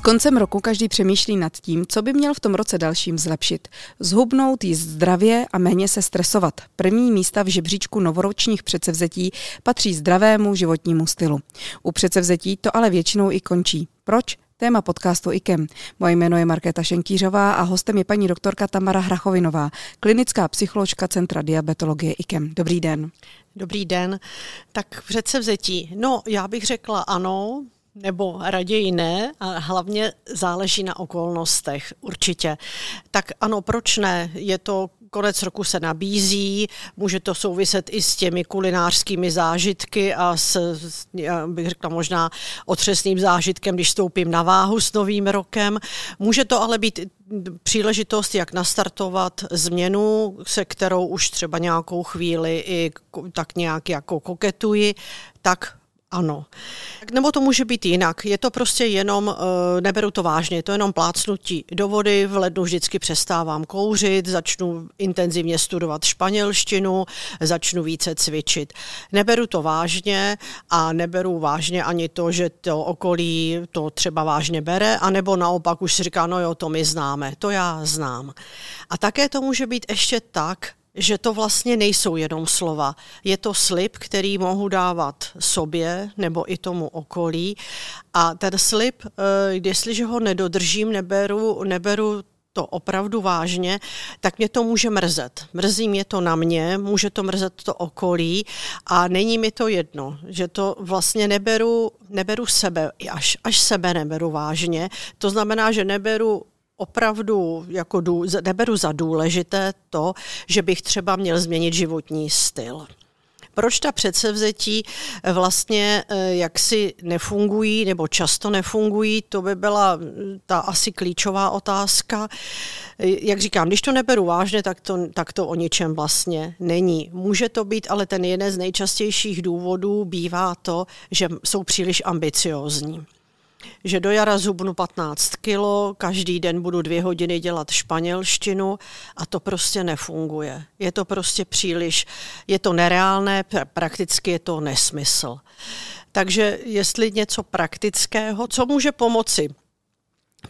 S koncem roku každý přemýšlí nad tím, co by měl v tom roce dalším zlepšit. Zhubnout, jíst zdravě a méně se stresovat. První místa v žebříčku novoročních předsevzetí patří zdravému životnímu stylu. U předsevzetí to ale většinou i končí. Proč? Téma podcastu IKEM. Moje jméno je Markéta Šenkýřová a hostem je paní doktorka Tamara Hrachovinová, klinická psycholožka Centra diabetologie IKEM. Dobrý den. Dobrý den. Tak předsevzetí. No, já bych řekla ano, nebo raději ne, a hlavně záleží na okolnostech, určitě. Tak ano, proč ne? Je to konec roku se nabízí, může to souviset i s těmi kulinářskými zážitky a s, já bych řekla možná otřesným zážitkem, když stoupím na váhu s novým rokem. Může to ale být příležitost, jak nastartovat změnu, se kterou už třeba nějakou chvíli i tak nějak jako koketuji, tak ano. Nebo to může být jinak. Je to prostě jenom, eh, neberu to vážně, je to jenom plácnutí do vody. V lednu vždycky přestávám kouřit, začnu intenzivně studovat španělštinu, začnu více cvičit. Neberu to vážně a neberu vážně ani to, že to okolí to třeba vážně bere, anebo naopak už si říká, no jo, to my známe, to já znám. A také to může být ještě tak, že to vlastně nejsou jenom slova. Je to slib, který mohu dávat sobě nebo i tomu okolí. A ten slib, eh, jestliže ho nedodržím, neberu, neberu to opravdu vážně, tak mě to může mrzet. Mrzí mě to na mě, může to mrzet to okolí a není mi to jedno, že to vlastně neberu, neberu sebe, až, až sebe neberu vážně. To znamená, že neberu opravdu jako dů, neberu za důležité to, že bych třeba měl změnit životní styl. Proč ta předsevzetí vlastně eh, jaksi nefungují nebo často nefungují, to by byla mm, ta asi klíčová otázka. Jak říkám, když to neberu vážně, tak to, tak to o ničem vlastně není. Může to být, ale ten jeden z nejčastějších důvodů bývá to, že jsou příliš ambiciózní že do jara zubnu 15 kilo, každý den budu dvě hodiny dělat španělštinu a to prostě nefunguje. Je to prostě příliš, je to nereálné, prakticky je to nesmysl. Takže jestli něco praktického, co může pomoci?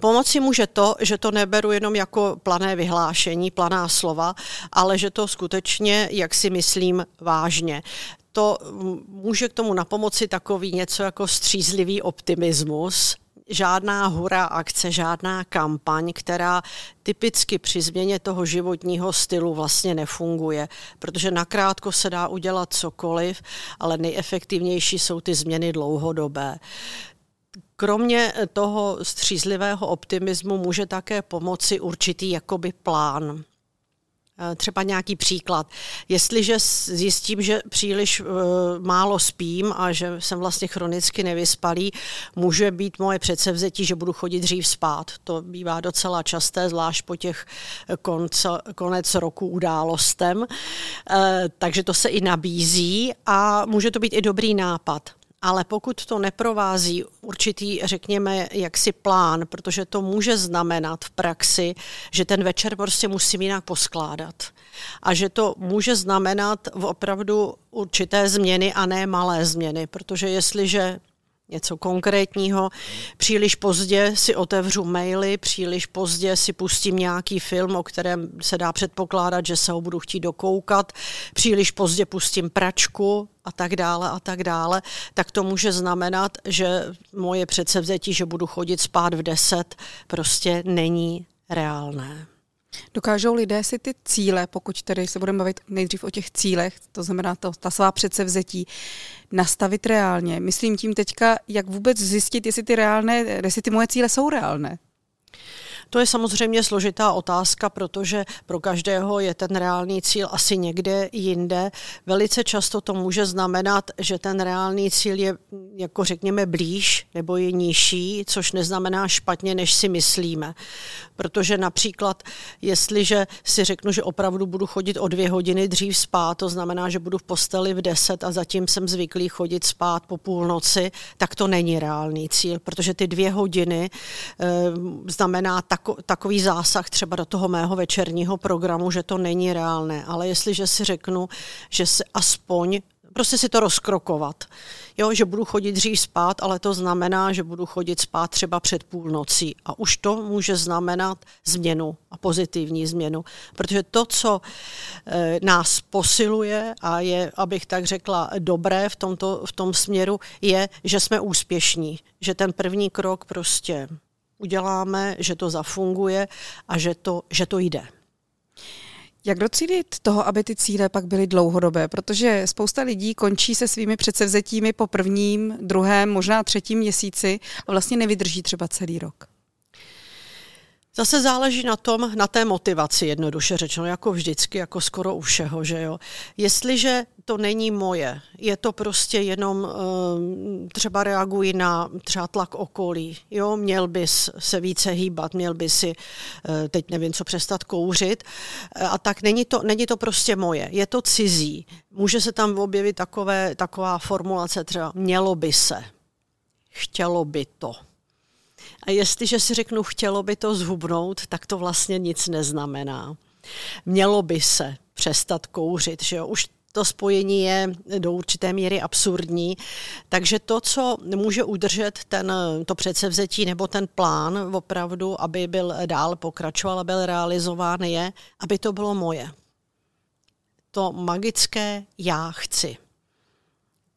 Pomoci může to, že to neberu jenom jako plané vyhlášení, planá slova, ale že to skutečně, jak si myslím, vážně to může k tomu napomoci takový něco jako střízlivý optimismus, žádná hura akce, žádná kampaň, která typicky při změně toho životního stylu vlastně nefunguje, protože nakrátko se dá udělat cokoliv, ale nejefektivnější jsou ty změny dlouhodobé. Kromě toho střízlivého optimismu může také pomoci určitý jakoby plán. Eh, třeba nějaký příklad. Jestliže zjistím, že příliš uh, málo spím a že jsem vlastně chronicky nevyspalý, může být moje předsevzetí, že budu chodit dřív spát. To bývá docela časté, zvlášť po těch konce, konec roku událostem. Takže to se i nabízí a může to být i dobrý nápad ale pokud to neprovází určitý, řekněme, jaksi plán, protože to může znamenat v praxi, že ten večer prostě musím jinak poskládat. A že to může znamenat v opravdu určité změny a ne malé změny, protože jestliže něco konkrétního. Příliš pozdě si otevřu maily, příliš pozdě si pustím nějaký film, o kterém se dá předpokládat, že se ho budu chtít dokoukat, příliš pozdě pustím pračku a tak dále a tak dále, tak to může znamenat, že moje předsevzetí, že budu chodit spát v deset, prostě není reálné. Dokážou lidé si ty cíle, pokud tedy se budeme bavit nejdřív o těch cílech, to znamená to, ta svá předsevzetí, nastavit reálně? Myslím tím teďka, jak vůbec zjistit, jestli ty reálné, jestli ty moje cíle jsou reálné. To je samozřejmě složitá otázka, protože pro každého je ten reálný cíl asi někde jinde. Velice často to může znamenat, že ten reálný cíl je, jako řekněme, blíž nebo je nižší, což neznamená špatně, než si myslíme. Protože například, jestliže si řeknu, že opravdu budu chodit o dvě hodiny dřív spát, to znamená, že budu v posteli v deset a zatím jsem zvyklý chodit spát po půlnoci, tak to není reálný cíl, protože ty dvě hodiny e, znamená tak tako, takový zásah třeba do toho mého večerního programu, že to není reálné. Ale jestliže si řeknu, že se aspoň prostě si to rozkrokovat. Jo, že budu chodit dřív spát, ale to znamená, že budu chodit spát třeba před půlnocí. A už to může znamenat změnu a pozitivní změnu. Protože to, co e, nás posiluje a je, abych tak řekla, dobré v, tomto, v tom směru, je, že jsme úspěšní. Že ten první krok prostě uděláme, že to zafunguje a že to, že to jde. Jak docílit toho, aby ty cíle pak byly dlouhodobé? Protože spousta lidí končí se svými předsevzetími po prvním, druhém, možná třetím měsíci a vlastně nevydrží třeba celý rok. Zase záleží na tom, na té motivaci, jednoduše řečeno, jako vždycky, jako skoro u všeho, že jo. Jestliže to není moje, je to prostě jenom ehm, třeba reagují na třeba tlak okolí, jo, měl bys se více hýbat, měl bys si, eh, teď nevím, co přestat kouřit, eh, a tak není to, není to prostě moje, je to cizí. Může se tam objevit takové, taková formulace třeba mělo by se, chtělo by to. A jestliže si řeknu, chtělo by to zhubnout, tak to vlastně nic neznamená. Mělo by se přestat kouřit, že jo? Už to spojení je do určité míry absurdní. Takže to, co může udržet ten, to předsevzetí nebo ten plán opravdu, aby byl dál pokračoval, byl realizován, je, aby to bylo moje. To magické já chci.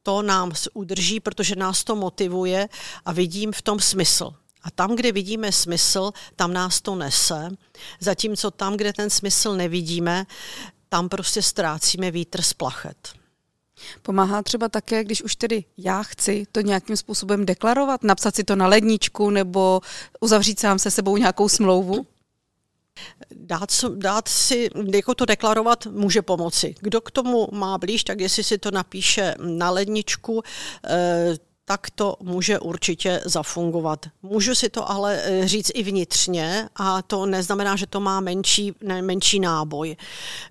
To nám udrží, protože nás to motivuje a vidím v tom smysl. A tam, kde vidíme smysl, tam nás to nese. Zatímco tam, kde ten smysl nevidíme, tam prostě ztrácíme vítr z plachet. Pomáhá třeba také, když už tedy já chci to nějakým způsobem deklarovat, napsat si to na ledničku nebo uzavřít sám se sebou nějakou smlouvu? Dát, dát si, jako to deklarovat, může pomoci. Kdo k tomu má blíž, tak jestli si to napíše na ledničku, eh, tak to může určitě zafungovat. Můžu si to ale eh, říct i vnitřně a to neznamená, že to má menší, ne, menší náboj.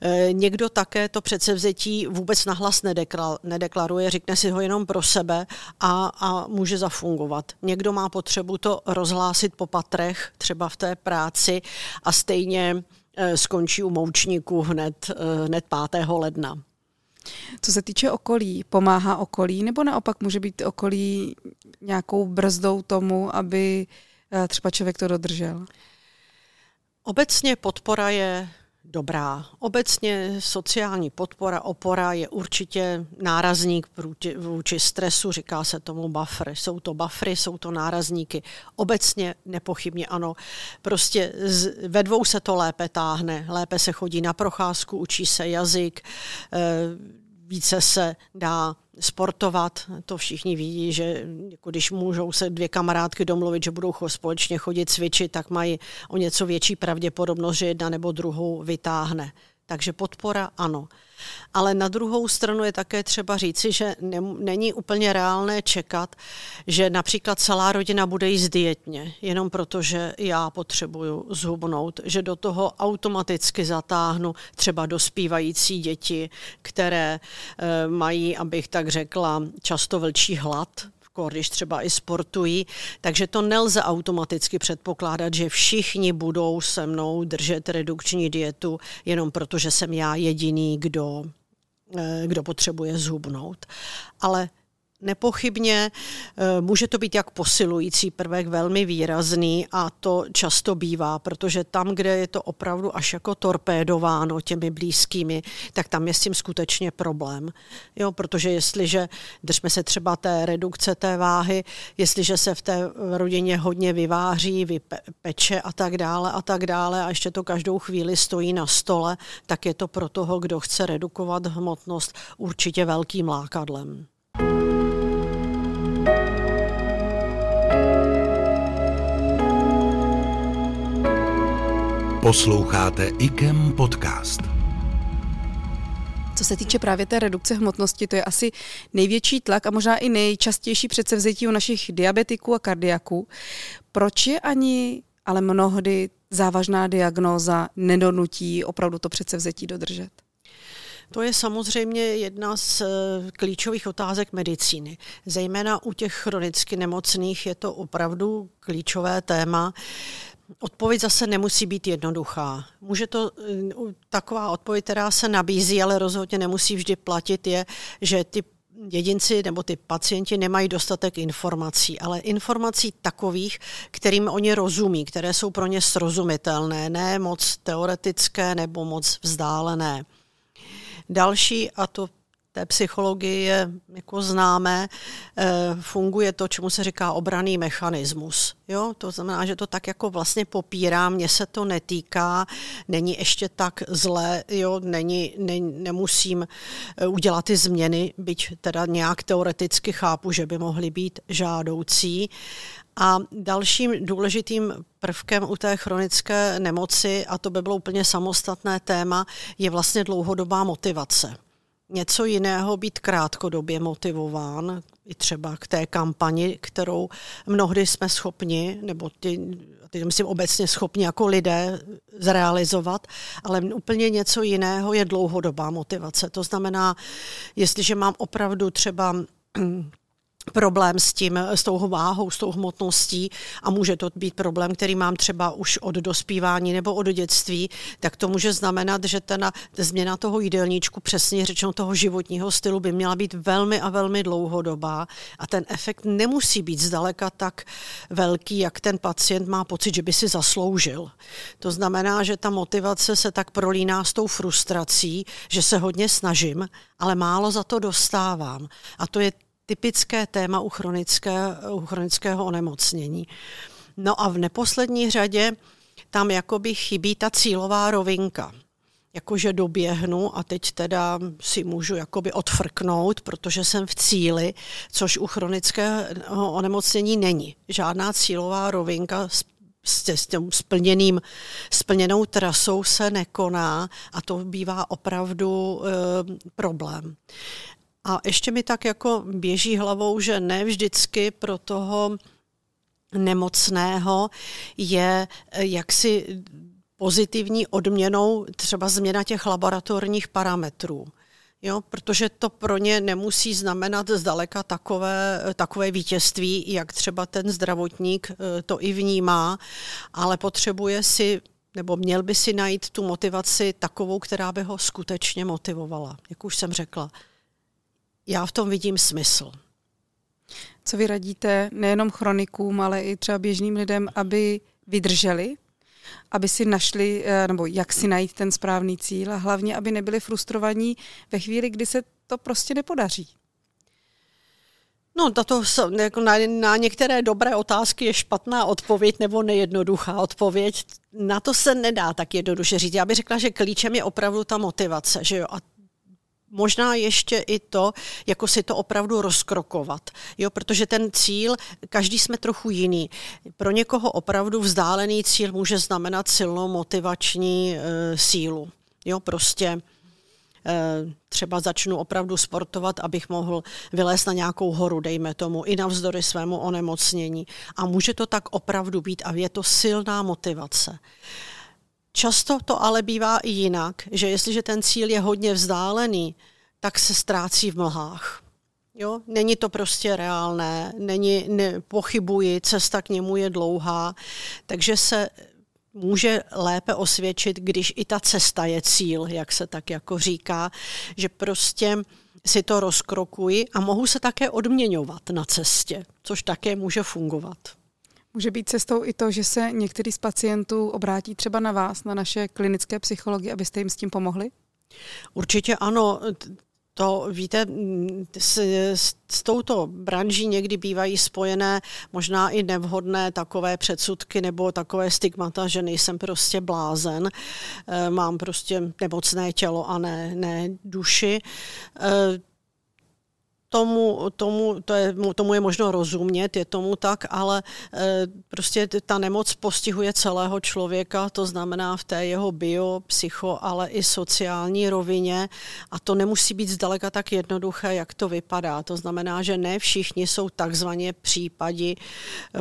Eh, někdo také to předsevzetí vůbec nahlas nedeklaruje, řekne si ho jenom pro sebe a, a může zafungovat. Někdo má potřebu to rozhlásit po patrech, třeba v té práci a stejně eh, skončí u moučníku hned, hned 5. ledna. Co se týče okolí, pomáhá okolí, nebo naopak může být okolí nějakou brzdou tomu, aby eh, třeba člověk to dodržel? Obecně podpora je dobrá. Obecně sociální podpora, opora je určitě nárazník vůči stresu, říká se tomu buffer. Jsou to buffery, jsou to nárazníky. Obecně nepochybně ano. Prostě z, ve dvou se to lépe táhne. Lépe se chodí na procházku, učí se jazyk, eh, více se dá sportovat. To všichni vidí, že jako když můžou se dvě kamarádky domluvit, že budou společně chodit cvičit, tak mají o něco větší pravděpodobnost, že jedna nebo druhou vytáhne. Takže podpora ano. Ale na druhou stranu je také třeba říci, že ne, není úplně reálné čekat, že například celá rodina bude jíst dietně, jenom proto, že já potřebuju zhubnout, že do toho automaticky zatáhnu třeba dospívající děti, které e, mají, abych tak řekla, často vlčí hlad, když třeba i sportují, takže to nelze automaticky předpokládat, že všichni budou se mnou držet redukční dietu jenom proto, že jsem já jediný, kdo, eh, kdo potřebuje zhubnout. Ale Nepochybně eh, může to být jak posilující prvek velmi výrazný a to často bývá, protože tam, kde je to opravdu až jako torpédováno těmi blízkými, tak tam je s tím skutečně problém. Jo, protože jestliže, držme se třeba té redukce té váhy, jestliže se v té rodině hodně vyváří, vypeče a tak dále a tak dále a ještě to každou chvíli stojí na stole, tak je to pro toho, kdo chce redukovat hmotnost určitě velkým lákadlem. Posloucháte IKEM podcast. Co se týče právě té redukce hmotnosti, to je asi největší tlak a možná i nejčastější předsevzetí u našich diabetiků a kardiaků. Proč je ani, ale mnohdy závažná diagnóza nedonutí opravdu to předsevzetí dodržet? To je samozřejmě jedna z eh, klíčových otázek medicíny. Zejména u těch chronicky nemocných je to opravdu klíčové téma. Odpověď zase nemusí být jednoduchá. Může to, taková odpověď, která se nabízí, ale rozhodně nemusí vždy platit, je, že ty jedinci nebo ty pacienti nemají dostatek informací, ale informací takových, kterým oni rozumí, které jsou pro ně srozumitelné, ne moc teoretické nebo moc vzdálené. Další, a to té psychologii je jako známé, eh, funguje to, čemu se říká obraný mechanismus. Jo? To znamená, že to tak jako vlastně popírá, mně se to netýká, není ještě tak zlé, jo? Není, ne, nemusím eh, udělat ty změny, byť teda nějak teoreticky chápu, že by mohly být žádoucí. A dalším důležitým prvkem u té chronické nemoci, a to by bylo úplně samostatné téma, je vlastně dlouhodobá motivace něco jiného být krátkodobě motivován, i třeba k té kampani, kterou mnohdy jsme schopni, nebo ty, ty myslím obecně schopni jako lidé zrealizovat, ale úplně něco jiného je dlouhodobá motivace. To znamená, jestliže mám opravdu třeba problém s tím, s tou váhou, s tou hmotností a může to být problém, který mám třeba už od dospívání nebo od dětství, tak to může znamenat, že ta změna toho jídelníčku, přesně řečeno toho životního stylu, by měla být velmi a velmi dlouhodobá a ten efekt nemusí být zdaleka tak velký, jak ten pacient má pocit, že by si zasloužil. To znamená, že ta motivace se tak prolíná s tou frustrací, že se hodně snažím, ale málo za to dostávám. A to je typické téma u, chronické, u chronického onemocnění. No a v neposlední řadě tam jakoby chybí ta cílová rovinka. Jakože doběhnu a teď teda si můžu jakoby odfrknout, protože jsem v cíli, což u chronického onemocnění není. Žádná cílová rovinka s, s tím splněným, splněnou trasou se nekoná a to bývá opravdu e, problém. A ještě mi tak jako běží hlavou, že ne vždycky pro toho nemocného je eh, jaksi pozitivní odměnou třeba změna těch laboratorních parametrů. Jo, protože to pro ně nemusí znamenat zdaleka takové, takové vítězství, jak třeba ten zdravotník eh, to i vnímá, ale potřebuje si nebo měl by si najít tu motivaci takovou, která by ho skutečně motivovala, jak už jsem řekla já v tom vidím smysl. Co vy radíte nejenom chronikům, ale i třeba běžným lidem, aby vydrželi, aby si našli, eh, nebo jak si najít ten správný cíl a hlavně, aby nebyli frustrovaní ve chvíli, kdy se to prostě nepodaří? No, to jako na, na některé dobré otázky je špatná odpověď nebo nejednoduchá odpověď. Na to se nedá tak jednoduše říct. Já bych řekla, že klíčem je opravdu ta motivace. Že jo? A možná ještě i to, jako si to opravdu rozkrokovat, jo, protože ten cíl, každý jsme trochu jiný. Pro někoho opravdu vzdálený cíl může znamenat silnou motivační e, sílu. Jo, prostě e, třeba začnu opravdu sportovat, abych mohl vylézt na nějakou horu, dejme tomu, i navzdory svému onemocnění. A může to tak opravdu být a je to silná motivace. Často to ale bývá i jinak, že jestliže ten cíl je hodně vzdálený, tak se ztrácí v mlhách. Jo? Není to prostě reálné, není, ne, pochybuji, cesta k němu je dlouhá, takže se může lépe osvědčit, když i ta cesta je cíl, jak se tak jako říká, že prostě si to rozkrokuji a mohu se také odměňovat na cestě, což také může fungovat. Může být cestou i to, že se některý z pacientů obrátí třeba na vás, na naše klinické psychologi, abyste jim s tím pomohli? Určitě ano. To víte, s, s, s touto branží někdy bývají spojené možná i nevhodné takové předsudky nebo takové stigmata, že nejsem prostě blázen, e, mám prostě nemocné tělo a ne, ne duši. Tomu, tomu, to je, tomu je možno rozumět, je tomu tak, ale e, prostě ta nemoc postihuje celého člověka, to znamená v té jeho bio, psycho, ale i sociální rovině a to nemusí být zdaleka tak jednoduché, jak to vypadá. To znamená, že ne všichni jsou takzvaně případi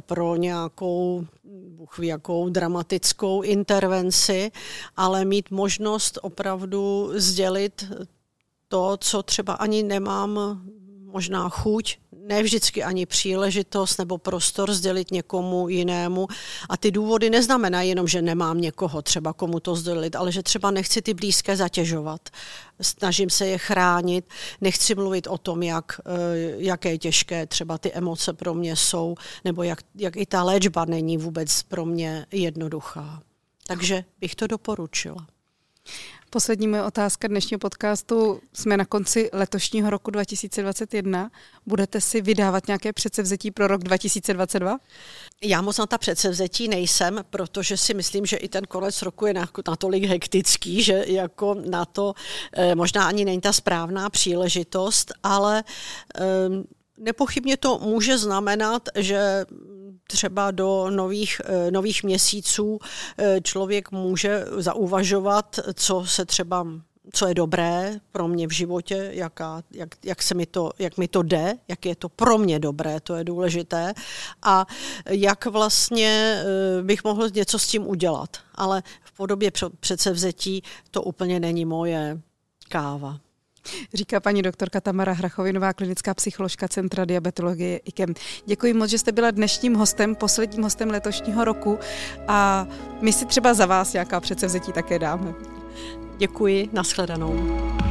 pro nějakou Bůh ví, jakou dramatickou intervenci, ale mít možnost opravdu sdělit to, co třeba ani nemám možná chuť ne vždycky ani příležitost nebo prostor sdělit někomu jinému. A ty důvody neznamenají jenom, že nemám někoho třeba komu to sdělit, ale že třeba nechci ty blízké zatěžovat. Snažím se je chránit, nechci mluvit o tom, jak, eh, jaké těžké třeba ty emoce pro mě jsou, nebo jak, jak i ta léčba není vůbec pro mě jednoduchá. Takže bych to doporučila. Poslední moje otázka dnešního podcastu. Jsme na konci letošního roku 2021. Budete si vydávat nějaké předsevzetí pro rok 2022? Já moc na ta předsevzetí nejsem, protože si myslím, že i ten konec roku je natolik hektický, že jako na to eh, možná ani není ta správná příležitost, ale ehm, nepochybně to může znamenat, že třeba do nových, eh, nových měsíců eh, člověk může zauvažovat, co se třeba co je dobré pro mě v životě, jaká, jak, jak, se mi to, jak mi to jde, jak je to pro mě dobré, to je důležité, a jak vlastně eh, bych mohl něco s tím udělat. Ale v podobě předsevzetí to úplně není moje káva. Říká paní doktorka Tamara Hrachovinová, klinická psycholožka Centra diabetologie IKEM. Děkuji moc, že jste byla dnešním hostem, posledním hostem letošního roku a my si třeba za vás nějaká předsevzetí také dáme. Děkuji, nashledanou.